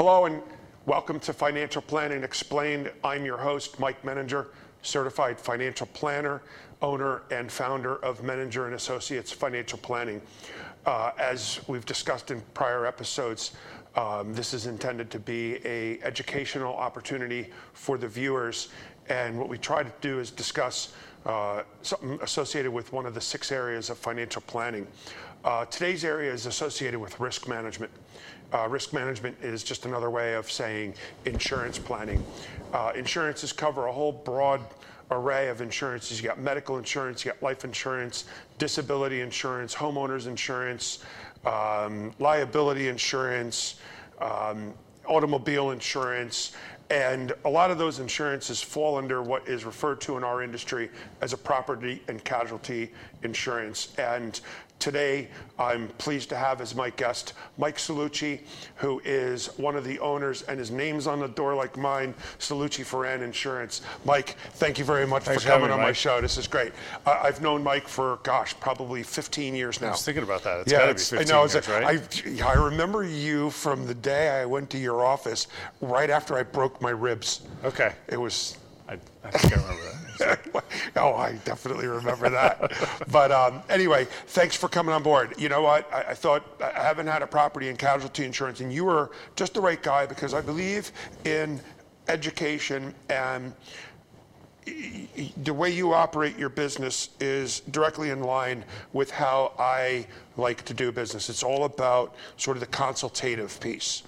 Hello and welcome to Financial Planning Explained. I'm your host, Mike Menninger, certified financial planner, owner, and founder of Menninger and Associates Financial Planning. Uh, as we've discussed in prior episodes, um, this is intended to be a educational opportunity for the viewers. And what we try to do is discuss uh, something associated with one of the six areas of financial planning. Uh, today's area is associated with risk management. Uh, risk management is just another way of saying insurance planning. Uh, insurances cover a whole broad array of insurances. You got medical insurance, you got life insurance, disability insurance, homeowners insurance, um, liability insurance, um, automobile insurance, and a lot of those insurances fall under what is referred to in our industry as a property and casualty insurance. And Today, I'm pleased to have as my guest Mike Salucci, who is one of the owners, and his name's on the door like mine, Salucci Foran Insurance. Mike, thank you very much Thanks for coming me, on Mike. my show. This is great. Uh, I've known Mike for, gosh, probably 15 years now. I was thinking about that. It's got to be it's- 15 I know. years, right? I, I remember you from the day I went to your office right after I broke my ribs. okay. It was I, I think I remember that. oh, I definitely remember that. but um, anyway, thanks for coming on board. You know what? I, I thought I haven't had a property and casualty insurance, and you were just the right guy because I believe in education and the way you operate your business is directly in line with how I like to do business. It's all about sort of the consultative piece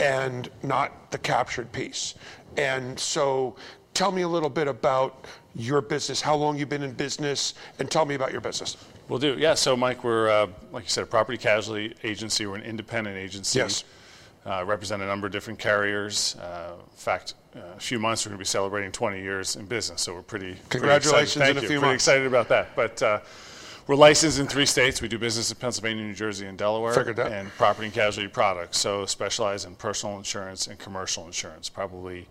and not the captured piece. And so tell me a little bit about your business, how long you've been in business, and tell me about your business. We'll do. Yeah. So, Mike, we're uh, like you said, a property casualty agency. We're an independent agency. Yes. Uh, represent a number of different carriers. Uh, in fact, uh, a few months we're going to be celebrating 20 years in business, so we're pretty. Congratulations Pretty excited. Thank in a you. few pretty months. excited about that. But uh, we're licensed in three states. We do business in Pennsylvania, New Jersey, and Delaware. And property and casualty products. So specialize in personal insurance and commercial insurance. Probably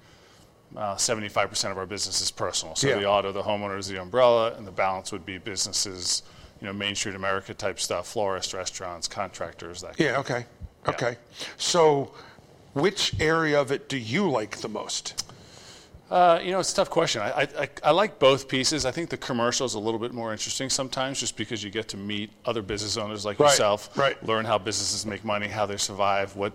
uh, 75% of our business is personal. So Yeah. the auto, the homeowners, the umbrella, and the balance would be businesses, you know, Main Street America type stuff, florists, restaurants, contractors, that kind Yeah, okay. Okay. So, which area of it do you like the most? Uh, you know, it's a tough question. I, I, I- I like both pieces. I think the commercial is a little bit more interesting sometimes just because you get to meet other business owners like Right, yourself, right. learn how businesses make money, how they survive, what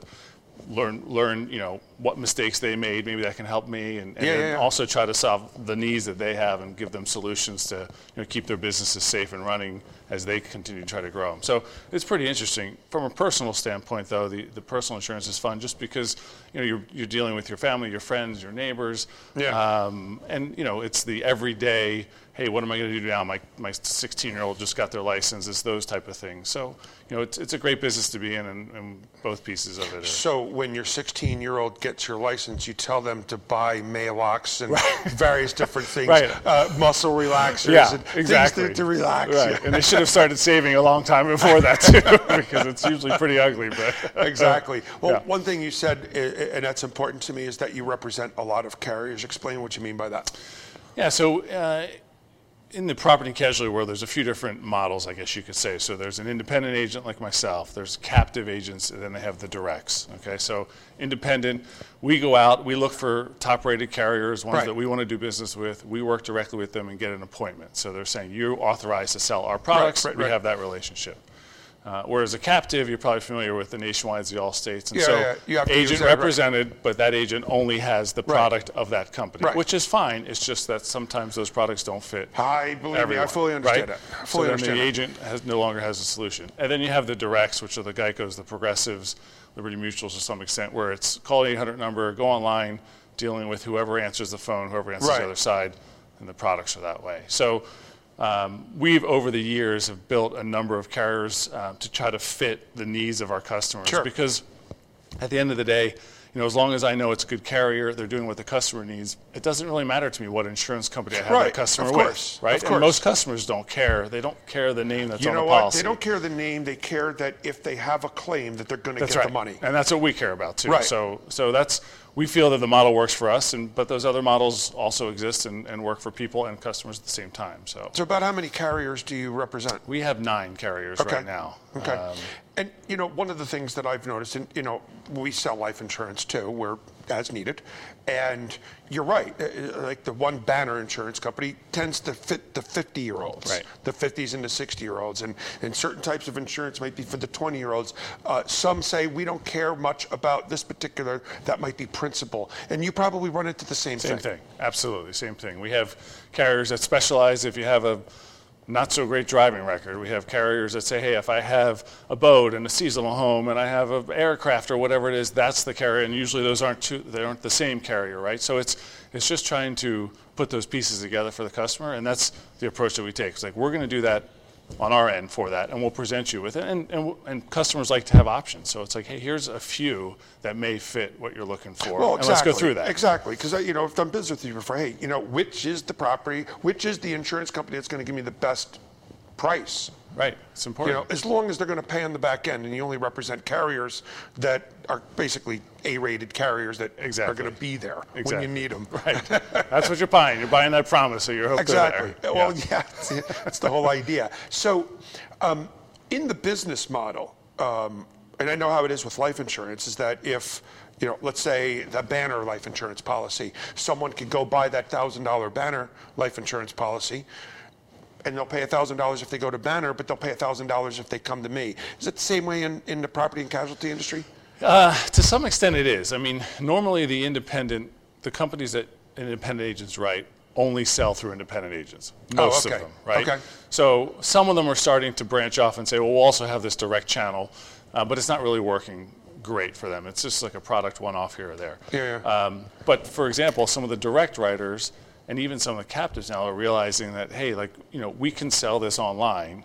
learn learn you know what mistakes they made maybe that can help me and, and Yeah, yeah, yeah. also try to solve the needs that they have and give them solutions to you know keep their businesses safe and running as they continue to try to grow them so it's pretty interesting from a personal standpoint though the, the personal insurance is fun just because you know you're, you're dealing with your family your friends your neighbors Yeah. um, and you know it's the everyday hey what am i going to do now my, my 16 year old just got their license it's those type of things so you know it's, it's a great business to be in and, and both pieces of it are So when your 16-year-old gets your license, you tell them to buy Maalox and various different things, Right. uh, muscle relaxers, Yeah, and exactly. things to, to relax. Right, and they should have started saving a long time before that too, because it's usually pretty ugly. But Exactly. Well, Yeah. one thing you said, i- i- and that's important to me, is that you represent a lot of carriers. Explain what you mean by that. yeah, so uh, in the property and casualty world, there's a few different models, I guess you could say. So there's an independent agent like myself. There's captive agents, and then they have the directs. Okay, so independent, we go out, we look for top-rated carriers, ones Right. that we want to do business with. We work directly with them and get an appointment. So they're saying you're authorized to sell our products. right, we right. have that relationship. Uh, whereas a captive, you're probably familiar with the nationwide's, the Allstates, and Yeah, so yeah, you have to use agent that, right. represented, but that agent only has the product of that company, Right. which is fine. It's just that sometimes those products don't fit. I believe me, I fully understand right? that. I so fully then understand the agent has, no longer has a solution. And then you have the directs, which are the Geicos, the Progressives, Liberty Mutuals to some extent, where it's call 800 number, go online, dealing with whoever answers the phone, whoever answers Right. the other side, and the products are that way. So um, we've over the years have built a number of carriers uh, to try to fit the needs of our customers Sure. because at the end of the day, you know, as long as I know it's a good carrier, they're doing what the customer needs. It doesn't really matter to me what insurance company I have Right, that customer of course, with, right? of course. And most customers don't care. They don't care the name that's You on know the what? policy. They don't care the name. They care that if they have a claim, that they're going to get right. the money. and that's what we care about too. Right. So, so that's we feel that the model works for us, and but those other models also exist and, and work for people and customers at the same time. So So, about how many carriers do you represent? we have nine carriers Okay. right now. Okay. Um, And you know, one of the things that I've noticed, and you know, we sell life insurance too, where as needed, and you're right. uh, uh, Like the one banner insurance company tends to fit the 50 year olds, Right. the 50s and the 60 year olds, and and certain types of insurance might be for the 20 year olds. Uh, some say we don't care much about this particular. That might be principal, and you probably run into the same, thing. Same thing, absolutely, same thing. We have carriers that specialize if you have a not so great driving record. We have carriers that say, hey, if I have a boat and a seasonal home and I have an aircraft or whatever it is, that's the carrier. And usually those aren't they aren't the same carrier, right? So it's it's just trying to put those pieces together for the customer, and that's the approach that we take. It's like we're going to do that on our end for that, and we'll present you with it. And, and, and customers like to have options. So it's like, hey, here's a few that may fit what you're looking for. Well, and exactly. let's go through that. Exactly, because you know, I've done business with you before. Hey, you know, which is the property? Which is the insurance company that's going to give me the best price? Right. It's important. You know, as long as they're going to pay on the back end, and you only represent carriers that are basically A-rated carriers that exactly. are going to be there Exactly. when you need them. Right. That's what you're buying. You're buying that promise, so you're hooked Exactly. there. Well, yeah, that's the whole idea. So, um, in the business model, um, and I know how it is with life insurance, is that if you know, let's say the Banner life insurance policy, someone could go buy that thousand dollar Banner life insurance policy. And they'll pay thousand dollars if they go to Banner, but they'll pay thousand dollars if they come to me. Is it the same way in, in the property and casualty industry? Uh, to some extent, it is. I mean, normally the independent, the companies that independent agents write only sell through independent agents. Most okay. of them, right? Okay. So some of them are starting to branch off and say, well, we'll also have this direct channel, uh, but it's not really working great for them. It's just like a product one-off here or there. Yeah, yeah. Um, but for example, some of the direct writers and even some of the captives now are realizing that, hey, like, you know, we can sell this online,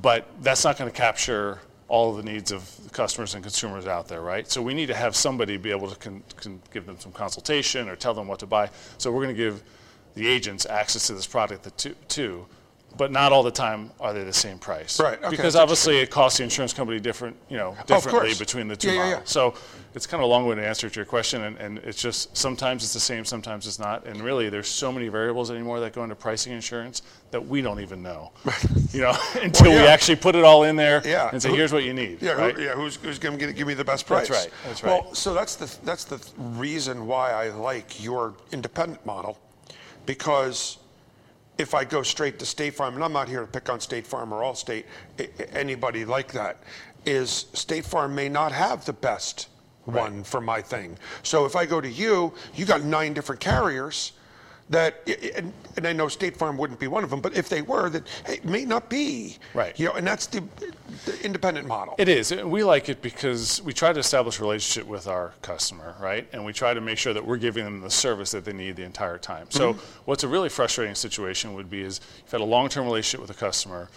but that's not going to capture all the needs of customers and consumers out there, right? So we need to have somebody be able to con- con- give them some consultation or tell them what to buy. So we're going to give the agents access to this product too, but not all the time are they the same price. Right, okay, because that's obviously it costs the insurance company different, you know, differently course. between the two Yeah, yeah, yeah. models. So it's kind of a long way to answer to your question, and, and it's just sometimes it's the same, sometimes it's not, and really there's so many variables anymore that go into pricing insurance that we don't even know, you know, until we yeah. actually put it all in there Yeah. and say, here's what you need. Yeah, right? who, yeah. Who's, who's going to give me the best price? That's right, that's right. Well, so that's the that's the reason why I like your independent model, because if I go straight to State Farm, and I'm not here to pick on State Farm or Allstate, anybody like that, is State Farm may not have the best one for my thing. So if I go to you, you got nine different carriers. That and, and I know State Farm wouldn't be one of them, but if they were, that hey, it may not be. Right. You know, and that's the, the independent model. It is. and We like it because we try to establish a relationship with our customer, right? And we try to make sure that we're giving them the service that they need the entire time. So, mm-hmm. what's a really frustrating situation would be is you've had a long-term relationship with a customer,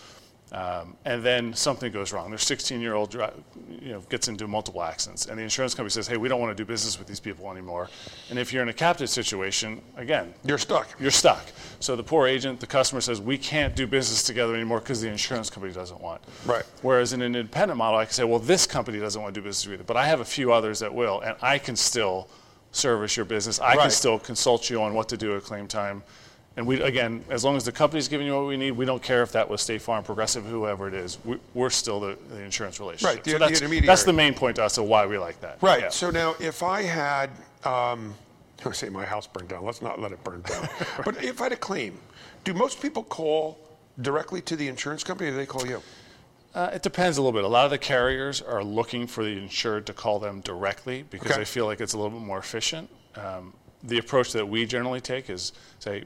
um, and then something goes wrong. Their 16-year-old, you know, gets into multiple accidents, and the insurance company says, "Hey, we don't want to do business with these people anymore." And if you're in a captive situation, again, You're stuck. you're stuck. So the poor agent, the customer says, we can't do business together anymore because the insurance company doesn't want. Right. Whereas in an independent model, I can say, well, this company doesn't want to do business with you, but I have a few others that will, and I can still service your business. I can still consult you on what to do at claim time. And we, again, as long as the company's giving you what we need, we don't care if that was State Farm, Progressive, whoever it is. We, we're still the, the insurance relationship. Right, the- so the that's, intermediary. That's the main point to us of why we like that. Right. Yeah. So now, if I had, um, I say my house burned down. Let's not let it burn down. But if I had a claim, do most people call directly to the insurance company, or do they call you? Uh, it depends a little bit. A lot of the carriers are looking for the insured to call them directly because Okay. they feel like it's a little bit more efficient. Um, the approach that we generally take is say,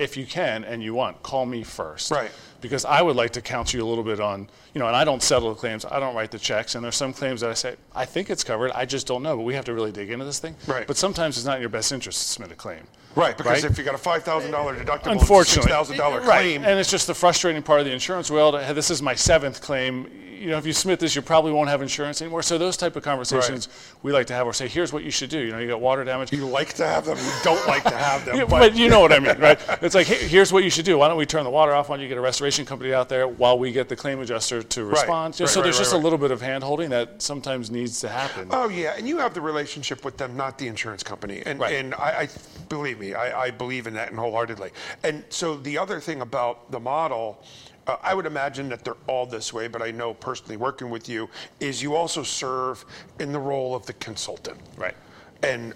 if you can and you want, call me first. Right. Because I would like to count you a little bit on, you know, and I don't settle the claims, I don't write the checks, and there's some claims that I say, I think it's covered, I just don't know, but we have to really dig into this thing. Right. But sometimes it's not in your best interest to submit a claim. Right, because Right. if you got a five thousand dollar deductible, Unfortunately, six thousand dollar right. claim. and it's just the frustrating part of the insurance world. Hey, this is my seventh claim. You know, if you submit this, you probably won't have insurance anymore. So those type of conversations we like to have, or say, here's what you should do. You know, you got water damage. you like to have them, you don't like to have them. Yeah, but, but you know what I mean, right? It's like, hey, here's what you should do. Why don't we turn the water off? Why don't you get a restoration company out there while we get the claim adjuster to respond? Just right, so right, there's right, just right. a little bit of hand holding that sometimes needs to happen. Oh yeah, and you have the relationship with them, not the insurance company. And Right. and I, I believe me, I, I believe in that and wholeheartedly. And so the other thing about the model, uh, I would imagine that they're all this way, but I know personally working with you is you also serve in the role of the consultant. Right. And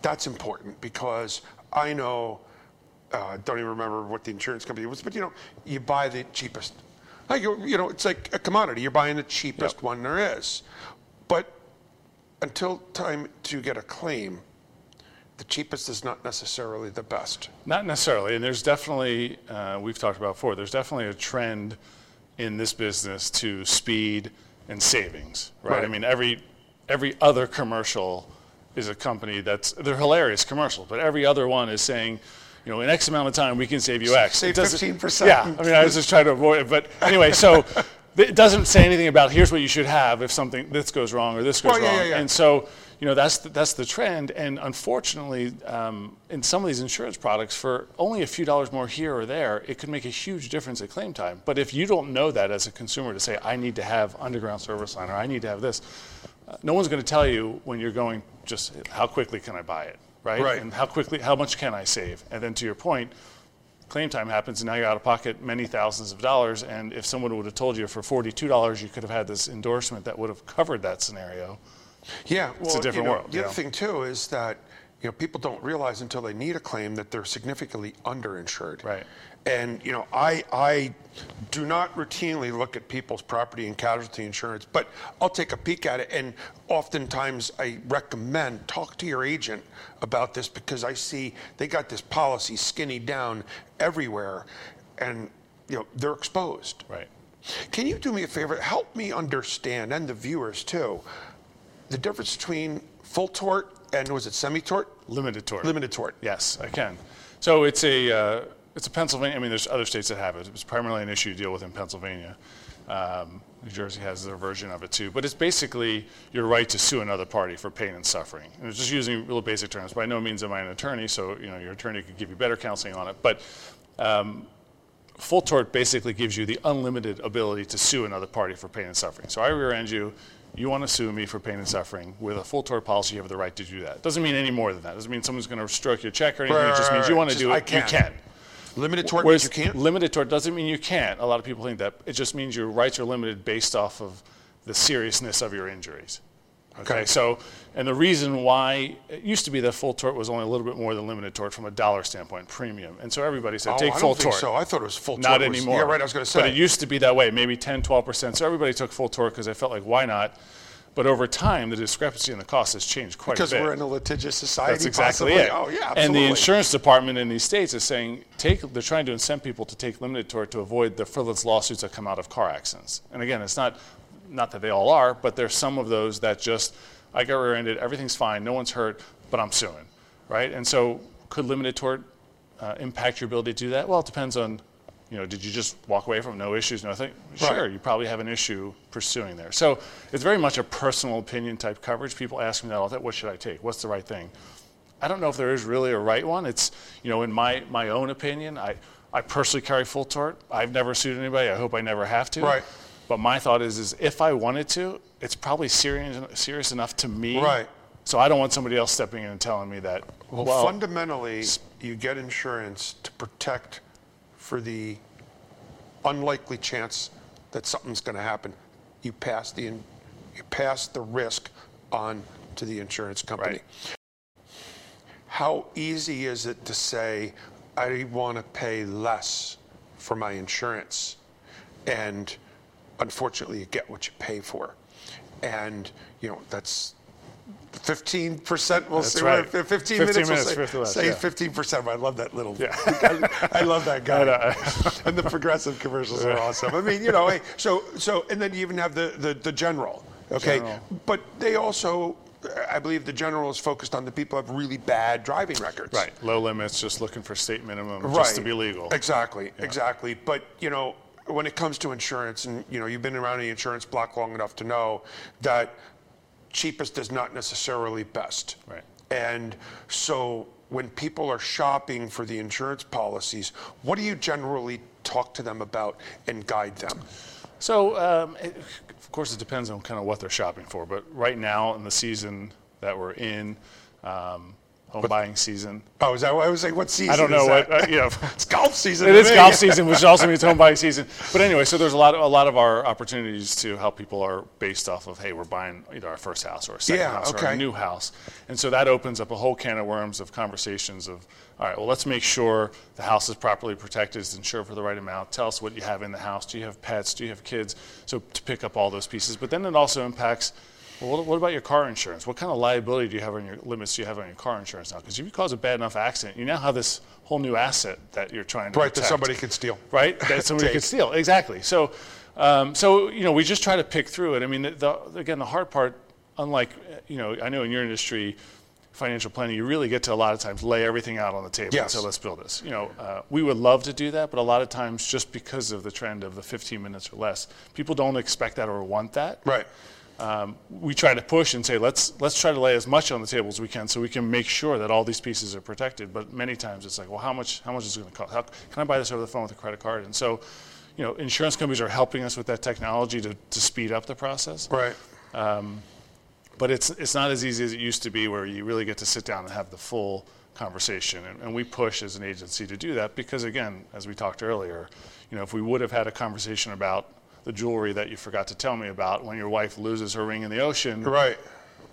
that's important because I know, uh, don't even remember what the insurance company was, but you know, you buy the cheapest. Like, you you know, it's like a commodity. You're buying the cheapest Yep. one there is. But until time to get a claim, the cheapest is not necessarily the best. Not necessarily, and there's definitely, uh, we've talked about before, there's definitely a trend in this business to speed and savings, right? I mean, every, every other commercial is a company that's, they're hilarious commercials, but every other one is saying, you know, in X amount of time, we can save you X. Save 15%. Yeah, I mean, I was just trying to avoid it, but anyway, so it doesn't say anything about here's what you should have if something, this goes wrong or this goes Well, yeah, wrong. yeah, yeah. And so, you know, that's the, that's the trend. And unfortunately, um, in some of these insurance products, for only a few dollars more here or there, it could make a huge difference at claim time. But if you don't know that as a consumer to say, I need to have underground service line or I need to have this, uh, no one's going to tell you when you're going just how quickly can I buy it, right? Right. And how quickly, how much can I save? And then to your point, claim time happens and now you're out of pocket many thousands of dollars. And if someone would have told you for $42, you could have had this endorsement that would have covered that scenario. Yeah, well, a different you know, world, The yeah. other thing too is that you know people don't realize until they need a claim that they're significantly underinsured. Right. And you know, I I do not routinely look at people's property and casualty insurance, but I'll take a peek at it. And oftentimes I recommend talk to your agent about this because I see they got this policy skinny down everywhere, and you know they're exposed. Right. Can you do me a favor? Help me understand, and the viewers too, the difference between full tort and was it semi-tort? Limited tort. Limited tort. Yes, I can. So it's a uh, it's a Pennsylvania. I mean, there's other states that have it. It's primarily an issue you deal with in Pennsylvania. Um, New Jersey has their version of it too. But it's basically your right to sue another party for pain and suffering. And it's just using real basic terms. By no means am I an attorney, so you know your attorney could give you better counseling on it. But um, full tort basically gives you the unlimited ability to sue another party for pain and suffering. So I rear-end you, you want to sue me for pain and suffering. With a full tort policy, you have the right to do that. Doesn't mean any more than that. Doesn't mean someone's going to stroke your check or anything. Right, it just means you want to do I it. You can. can. Limited tort Whereas means you can't. limited tort doesn't mean you can't. A lot of people think that. It just means your rights are limited based off of the seriousness of your injuries. Okay, Okay. so, and the reason why, it used to be that full tort was only a little bit more than limited tort from a dollar standpoint, premium. And so everybody said, Oh, take I full don't think tort. so. I thought it was full Not tort was- anymore. Yeah, right. I was going to say. But it used to be that way, maybe 10, 12%. So everybody took full tort because they felt like, why not? But over time, the discrepancy in the cost has changed quite because a bit. Because we're in a litigious society. That's exactly possibly. it. Oh yeah, And the insurance department in these states is saying take. They're trying to incent people to take limited tort to avoid the frivolous lawsuits that come out of car accidents. And again, it's not not that they all are, but there's some of those that just I got rear-ended, everything's fine, no one's hurt, but I'm suing, right? And so could limited tort uh, impact your ability to do that? Well, it depends on. You know, did you just walk away from no issues, nothing? Sure, you probably have an issue pursuing there. So it's very much a personal opinion type coverage. People ask me that all the time. What should I take? What's the right thing? I don't know if there is really a right one. It's, you know, in my, my own opinion, I, I personally carry full tort. I've never sued anybody. I hope I never have to. Right. But my thought is, is if I wanted to, it's probably serious, serious enough to me. Right. So I don't want somebody else stepping in and telling me that. Well, fundamentally, you get insurance to protect for the unlikely chance that something's going to happen. You pass the in- you pass the risk on to the insurance company. Right. How easy is it to say, I want to pay less for my insurance? And unfortunately, you get what you pay for. And, you know, that's 15%, we'll say, right. 15, 15 minutes, minutes, we'll say, less, say yeah. 15%. I love that little, Yeah. I, I love that guy. And the progressive commercials are awesome. I mean, you know, hey, so, so, and then you even have the, the, the general, okay? General. But they also, I believe the general is focused on the people who have really bad driving records. Right. Low limits, just looking for state minimum Right. just to be legal. Exactly, exactly. But, you know, when it comes to insurance, and, you know, you've been around the insurance block long enough to know that cheapest is not necessarily best. Right. And so when people are shopping for the insurance policies, what do you generally talk to them about and guide them? So, um, it, of course, it depends on kind of what they're shopping for. But right now, in the season that we're in, um, home buying season. Oh, is that what I was like? What season? I don't know what, uh, you know. it's golf season. It is me. golf season, which also means home buying season. But anyway, so there's a lot, of, a lot of our opportunities to help people are based off of, hey, we're buying either our first house or a second Yeah, house or okay. a new house, and so that opens up a whole can of worms of conversations of, all right, well, let's make sure the house is properly protected, is insured for the right amount. Tell us what you have in the house. Do you have pets? Do you have kids? So to pick up all those pieces, but then it also impacts. Well, what, what about your car insurance? What kind of liability do you have on your limits? Do you have on your car insurance now? Because if you cause a bad enough accident, you now have this whole new asset that you're trying to Right, that somebody can steal. right? That somebody could steal. Exactly. So, um, so you know, we just try to pick through it. I mean, the, the, again, the hard part, unlike you know, I know in your industry, financial planning, you really get to a lot of times lay everything out on the table. Yes. So let's build this. You know, uh, we would love to do that, but a lot of times, just because of the trend of the 15 minutes or less, people don't expect that or want that Right. Um, we try to push and say let's let's try to lay as much on the table as we can so we can make sure that all these pieces are protected. But many times it's like, well, how much how much is it going to cost? How, can I buy this over the phone with a credit card? And so, you know, insurance companies are helping us with that technology to, to speed up the process. Right. But it's it's not as easy as it used to be, where you really get to sit down and have the full conversation. And, and we push as an agency to do that because, again, as we talked earlier, you know, if we would have had a conversation about the jewelry that you forgot to tell me about when your wife loses her ring in the ocean, Right.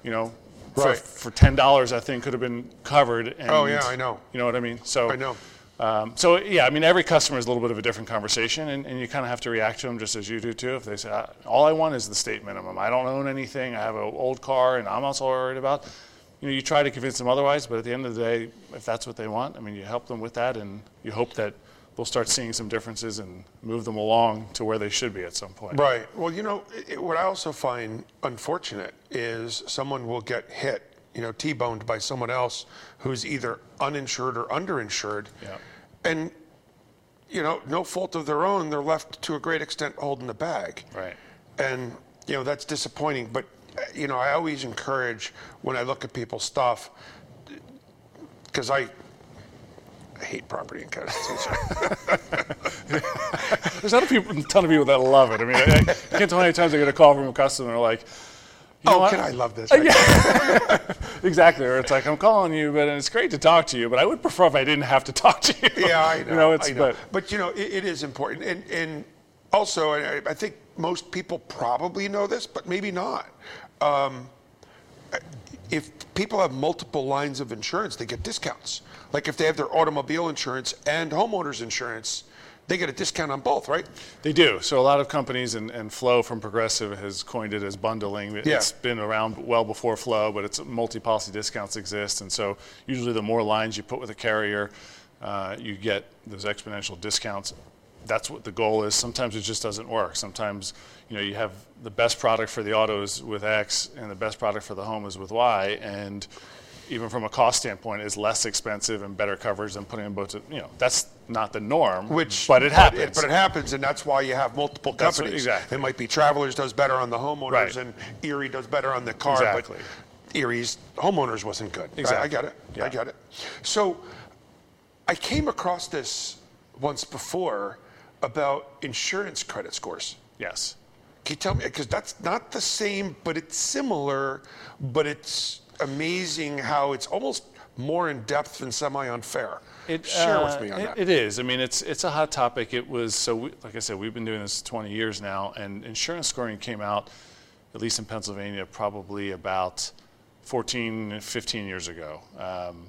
you know, for, Right. for ten dollars, I think could have been covered. And, Oh, yeah, I know. You know what I mean? So I know. Um, so yeah, I mean, every customer is a little bit of a different conversation, and, and you kind of have to react to them just as you do too. If they say, "All I want is the state minimum. I don't own anything. I have an old car, and I'm also worried about," you know, you try to convince them otherwise. But at the end of the day, if that's what they want, I mean, you help them with that, and you hope that they'll start seeing some differences and move them along to where they should be at some point. Right. Well, you know, it, what I also find unfortunate is someone will get hit, you know, T-boned by someone else who's either uninsured or underinsured. Yeah. And, you know, no fault of their own, they're left to a great extent holding the bag. Right. And, you know, that's disappointing. But, uh, you know, I always encourage when I look at people's stuff, because I, I hate property and casualty. There's not a, people, a ton of people that love it. I mean, I, I can't tell how many times I get a call from a customer and they're like, you oh, can I love this? Exactly. Or it's like, I'm calling you, but it's great to talk to you, but I would prefer if I didn't have to talk to you. Yeah, I know. You know, it's, I know. but But, you know, it, it is important. And, and also, I, I think most people probably know this, but maybe not. Um, if people have multiple lines of insurance, they get discounts. Like if they have their automobile insurance and homeowners insurance, they get a discount on both, right? They do. So a lot of companies, and, and Flo from Progressive has coined it as bundling. Yeah. It's been around well before Flo, but it's multi-policy discounts exist, and so usually the more lines you put with a carrier, uh, you get those exponential discounts. That's what the goal is. Sometimes it just doesn't work. Sometimes you know you have the best product for the autos with X, and the best product for the home is with Y, and even from a cost standpoint, is less expensive and better coverage than putting them both. You know, that's not the norm. Which, but it happens. But it happens, and that's why you have multiple That's what- companies. exactly. It might be Travelers does better on the homeowners, Right. and Erie does better on the car. Exactly. But Erie's homeowners wasn't good. I- I Exactly. get it. I Yeah. get it. So, I came across this once before about insurance credit scores. Yes. Can you tell me? Because that's not the same, but it's similar. But it's amazing how it's almost more in depth and semi-unfair. It, Share uh, with me on it- that. It is. I mean, it's it's a hot topic. It was so. We, like I said, we've been doing this 20 years now, and insurance scoring came out, at least in Pennsylvania, probably about 14, 15 years ago. Um,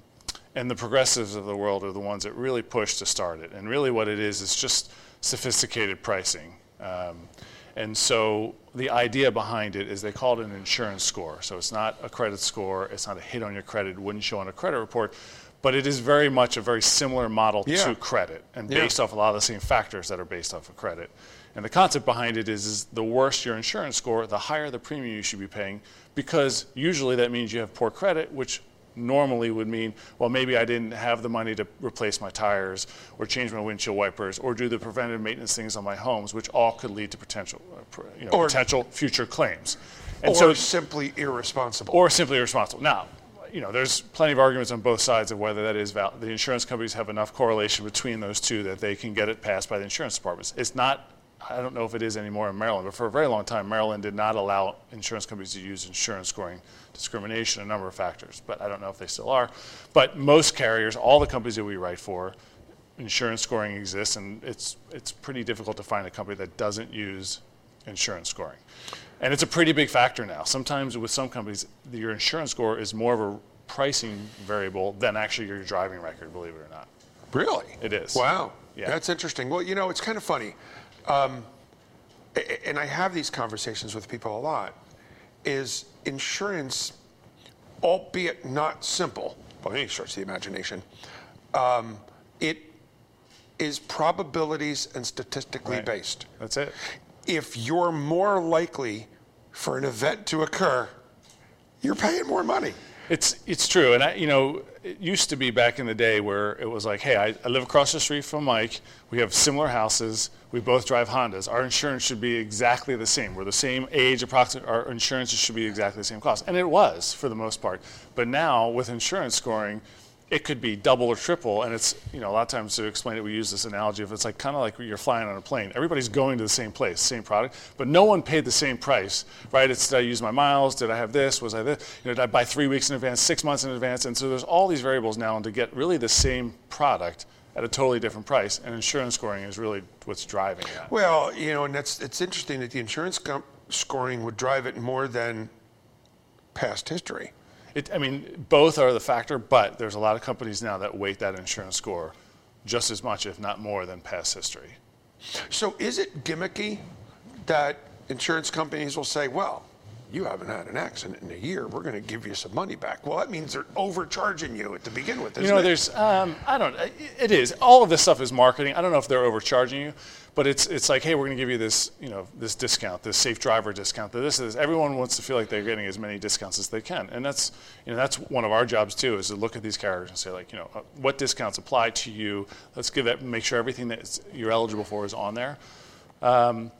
and the progressives of the world are the ones that really pushed to start it. And really, what it is is just sophisticated pricing. Um, and so the idea behind it is they call it an insurance score. So it's not a credit score, it's not a hit on your credit, it wouldn't show on a credit report, but it is very much a very similar model Yeah. to credit and Yeah. based off a lot of the same factors that are based off of credit. And the concept behind it is, is the worse your insurance score, the higher the premium you should be paying, because usually that means you have poor credit, which normally would mean, well, maybe I didn't have the money to replace my tires or change my windshield wipers or do the preventive maintenance things on my homes, which all could lead to potential, uh, you know, Or- potential future claims. And or so, simply irresponsible. or simply irresponsible. Now, you know, there's plenty of arguments on both sides of whether that is valid. The insurance companies have enough correlation between those two that they can get it passed by the insurance departments. It's not I don't know if it is anymore in Maryland, but for a very long time, Maryland did not allow insurance companies to use insurance scoring discrimination, a number of factors, but I don't know if they still are. But most carriers, all the companies that we write for, insurance scoring exists, and it's, it's pretty difficult to find a company that doesn't use insurance scoring. And it's a pretty big factor now. Sometimes with some companies, your insurance score is more of a pricing variable than actually your driving record, believe it or not. Really? It is. Wow. Yeah. That's interesting. Well, you know, it's kind of funny. Um, and I have these conversations with people a lot. Is insurance, albeit not simple by any stretch of the imagination, um, it is probabilities and statistically Right. based. That's it. If you're more likely for an event to occur, you're paying more money. It's it's true, and I, you know, it used to be back in the day where it was like, hey, I, I live across the street from Mike. We have similar houses. We both drive Hondas. Our insurance should be exactly the same. We're the same age, approximately. Our insurance should be exactly the same cost, and it was for the most part. But now with insurance scoring, it could be double or triple, and it's you know a lot of times to explain it, we use this analogy of it's like kind of like you're flying on a plane. Everybody's going to the same place, same product, but no one paid the same price, right? It's did I use my miles? Did I have this? Was I this? You know, did I buy three weeks in advance, six months in advance? And so there's all these variables now, and to get really the same product at a totally different price, and insurance scoring is really what's driving that. Well, you know, and that's it's interesting that the insurance com- scoring would drive it more than past history. It, I mean, both are the factor, but there's a lot of companies now that weight that insurance score just as much, if not more, than past history. So is it gimmicky that insurance companies will say, well, you haven't had an accident in a year. We're going to give you some money back. Well, that means they're overcharging you to begin with. You know, it? there's, um, I don't, it is. All of this stuff is marketing. I don't know if they're overcharging you, but it's, it's like, hey, we're going to give you this, you know, this discount, this safe driver discount. This is, everyone wants to feel like they're getting as many discounts as they can. And that's, you know, that's one of our jobs too, is to look at these carriers and say like, you know, uh, what discounts apply to you? Let's give that, make sure everything that you're eligible for is on there. Um,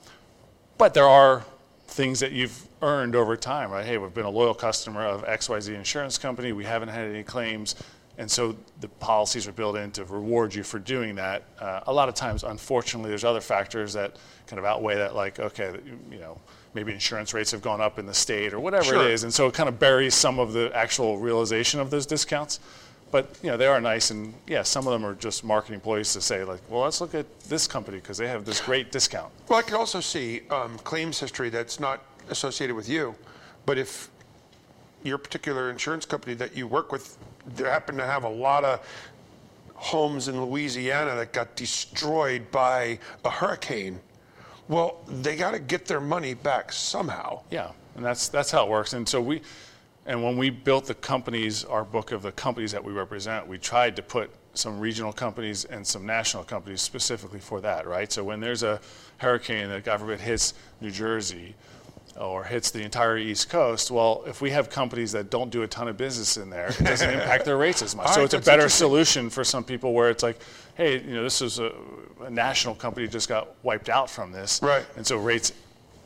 but there are things that you've earned over time, right? Hey, we've been a loyal customer of XYZ insurance company. We haven't had any claims. And so the policies are built in to reward you for doing that. Uh, a lot of times, unfortunately, there's other factors that kind of outweigh that, like, okay, you know, maybe insurance rates have gone up in the state or whatever Sure. it is. And so it kind of buries some of the actual realization of those discounts. But, you know, they are nice. And yeah, some of them are just marketing ploys to say, like, well, let's look at this company because they have this great discount. Well, I could also see um, claims history that's not associated with you, but if your particular insurance company that you work with, they happen to have a lot of homes in Louisiana that got destroyed by a hurricane, well, they got to get their money back somehow. Yeah, and that's that's how it works. And so we, and when we built the companies, our book of the companies that we represent, we tried to put some regional companies and some national companies specifically for that, right? So when there's a hurricane that God forbid hits New Jersey or hits the entire East Coast, well, if we have companies that don't do a ton of business in there, it doesn't impact their rates as much. All so right, it's a better solution for some people where it's like, hey, you know, this is a, a national company just got wiped out from this, Right. and so rates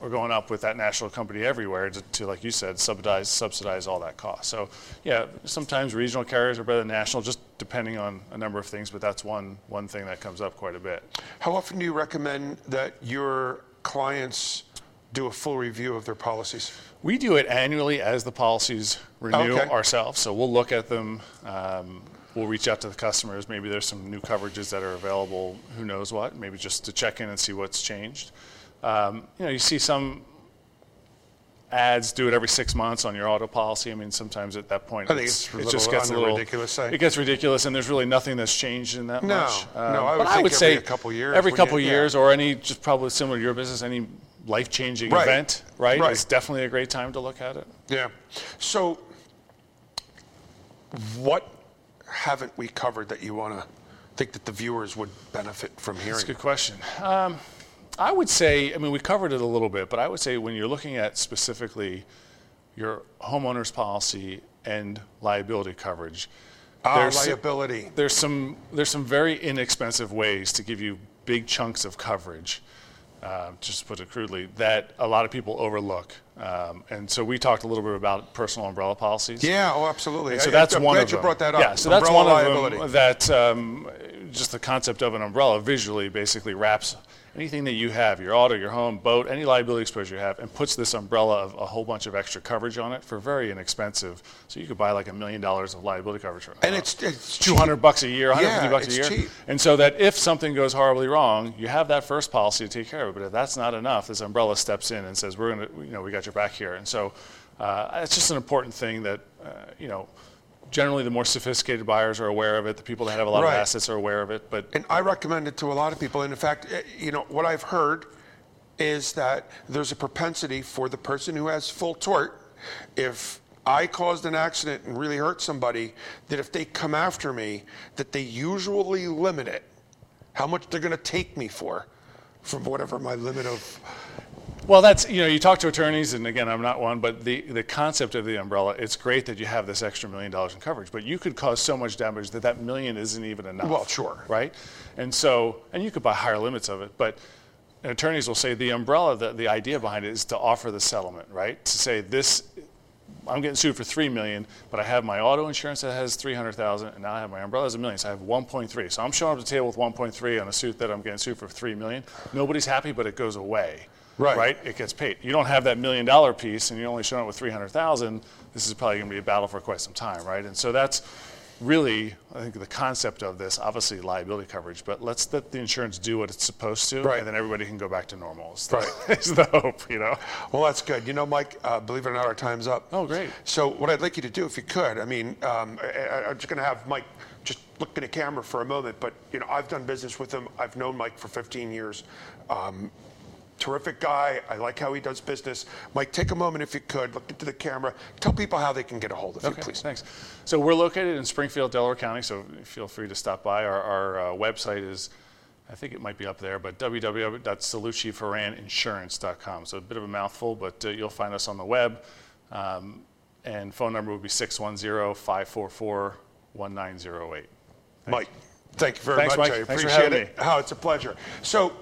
are going up with that national company everywhere to, to like you said, subsidize subsidize all that cost. So yeah, sometimes regional carriers are better than national, just depending on a number of things. But that's one one thing that comes up quite a bit. How often do you recommend that your clients do a full review of their policies? We do it annually as the policies renew Okay. ourselves. So we'll look at them. Um, we'll reach out to the customers. Maybe there's some new coverages that are available. Who knows what? Maybe just to check in and see what's changed. Um, you know, you see some ads do it every six months on your auto policy. I mean, sometimes at that point, I think it's a it just gets a little ridiculous side. It gets ridiculous, and there's really nothing that's changed in that No, much. Um, no, I would but I would every say a couple years every when you- couple yeah. years, or any just probably similar to your business, any life-changing Right. event, right? Right. It's definitely a great time to look at it. Yeah. So, what haven't we covered that you want to think that the viewers would benefit from hearing? That's a good question. Um, I would say, I mean, we covered it a little bit, but I would say when you're looking at specifically your homeowner's policy and liability coverage, Ah, there's- liability. there's some there's some very inexpensive ways to give you big chunks of coverage. Uh, just to put it crudely, that a lot of people overlook, um, and so we talked a little bit about personal umbrella policies. Yeah, oh, absolutely. So I- that's I'm one glad of you them. brought that up. Yeah, so that's Umbrella one of them that um, just the concept of an umbrella visually basically wraps anything that you have, your auto, your home, boat, any liability exposure you have, and puts this umbrella of a whole bunch of extra coverage on it for very inexpensive. So you could buy like a million dollars of liability coverage. And it's, it's two hundred bucks a year, one hundred fifty Yeah, bucks a year, cheap. and so that if something goes horribly wrong, you have that first policy to take care of it. But if that's not enough, this umbrella steps in and says, "We're going to, you know, we got back here." And so uh, it's just an important thing that uh, you know. Generally, the more sophisticated buyers are aware of it. The people that have a lot Right. of assets are aware of it. But And I recommend it to a lot of people. And in fact, eh, you know, what I've heard is that there's a propensity for the person who has full tort, if I caused an accident and really hurt somebody, that if they come after me, that they usually limit it, how much they're going to take me for, from whatever my limit of. Well, that's you know, you talk to attorneys, and again, I'm not one, but the the concept of the umbrella, it's great that you have this extra million dollars in coverage, but you could cause so much damage that that million isn't even enough. Well, sure. right? And so, and you could buy higher limits of it, but attorneys will say the umbrella, the, the idea behind it is to offer the settlement, right? To say this, I'm getting sued for three million, but I have my auto insurance that has three hundred thousand, and now I have my umbrella as a million, so I have one point three. So I'm showing up to the table with one point three on a suit that I'm getting sued for three million. Nobody's happy, but it goes away. Right. Right? It gets paid. You don't have that million dollar piece, and you're only showing up with three hundred thousand. This is probably going to be a battle for quite some time, right? And so that's really, I think, the concept of this. Obviously, liability coverage, but let's let the insurance do what it's supposed to, Right. and then everybody can go back to normal. Is the, Right. is the hope, you know? Well, that's good. You know, Mike, uh, believe it or not, our time's up. Oh, great. So, what I'd like you to do, if you could, I mean, um, I, I- I'm just going to have Mike just look in the camera for a moment, but, you know, I've done business with him. I've known Mike for 15 years. Um, terrific guy. I like how he does business. Mike, take a moment, if you could, look into the camera. Tell people how they can get a hold of you, please. thanks. So we're located in Springfield, Delaware County, so feel free to stop by. Our, our uh, website is, I think it might be up there, but www.salucciferraninsurance.com. So a bit of a mouthful, but uh, you'll find us on the web. Um, and phone number would be 610-544-1908. Mike, thank you very Thanks, much. Mike. I appreciate it. me. Oh, it's a pleasure. So,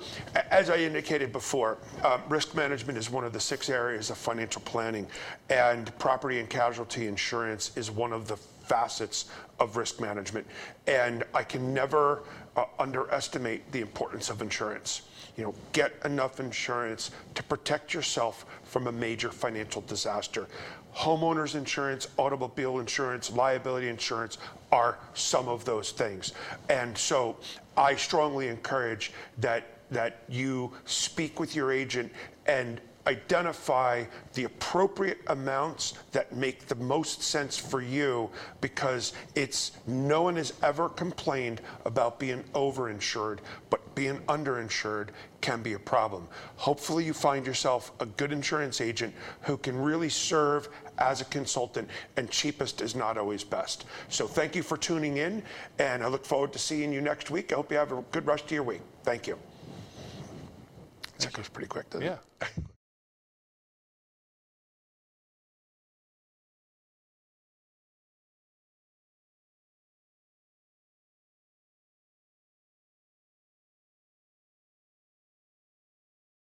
as I indicated before, um, risk management is one of the six areas of financial planning, and property and casualty insurance is one of the facets of risk management. And I can never uh, underestimate the importance of insurance. You know, get enough insurance to protect yourself from a major financial disaster. Homeowners insurance, automobile insurance, liability insurance are some of those things. And so I strongly encourage that that you speak with your agent and identify the appropriate amounts that make the most sense for you because it's no one has ever complained about being overinsured, but being underinsured can be a problem. Hopefully, you find yourself a good insurance agent who can really serve as a consultant, and cheapest is not always best. So, thank you for tuning in, and I look forward to seeing you next week. I hope you have a good rest of your week. Thank you. That goes pretty quick, doesn't it? Yeah.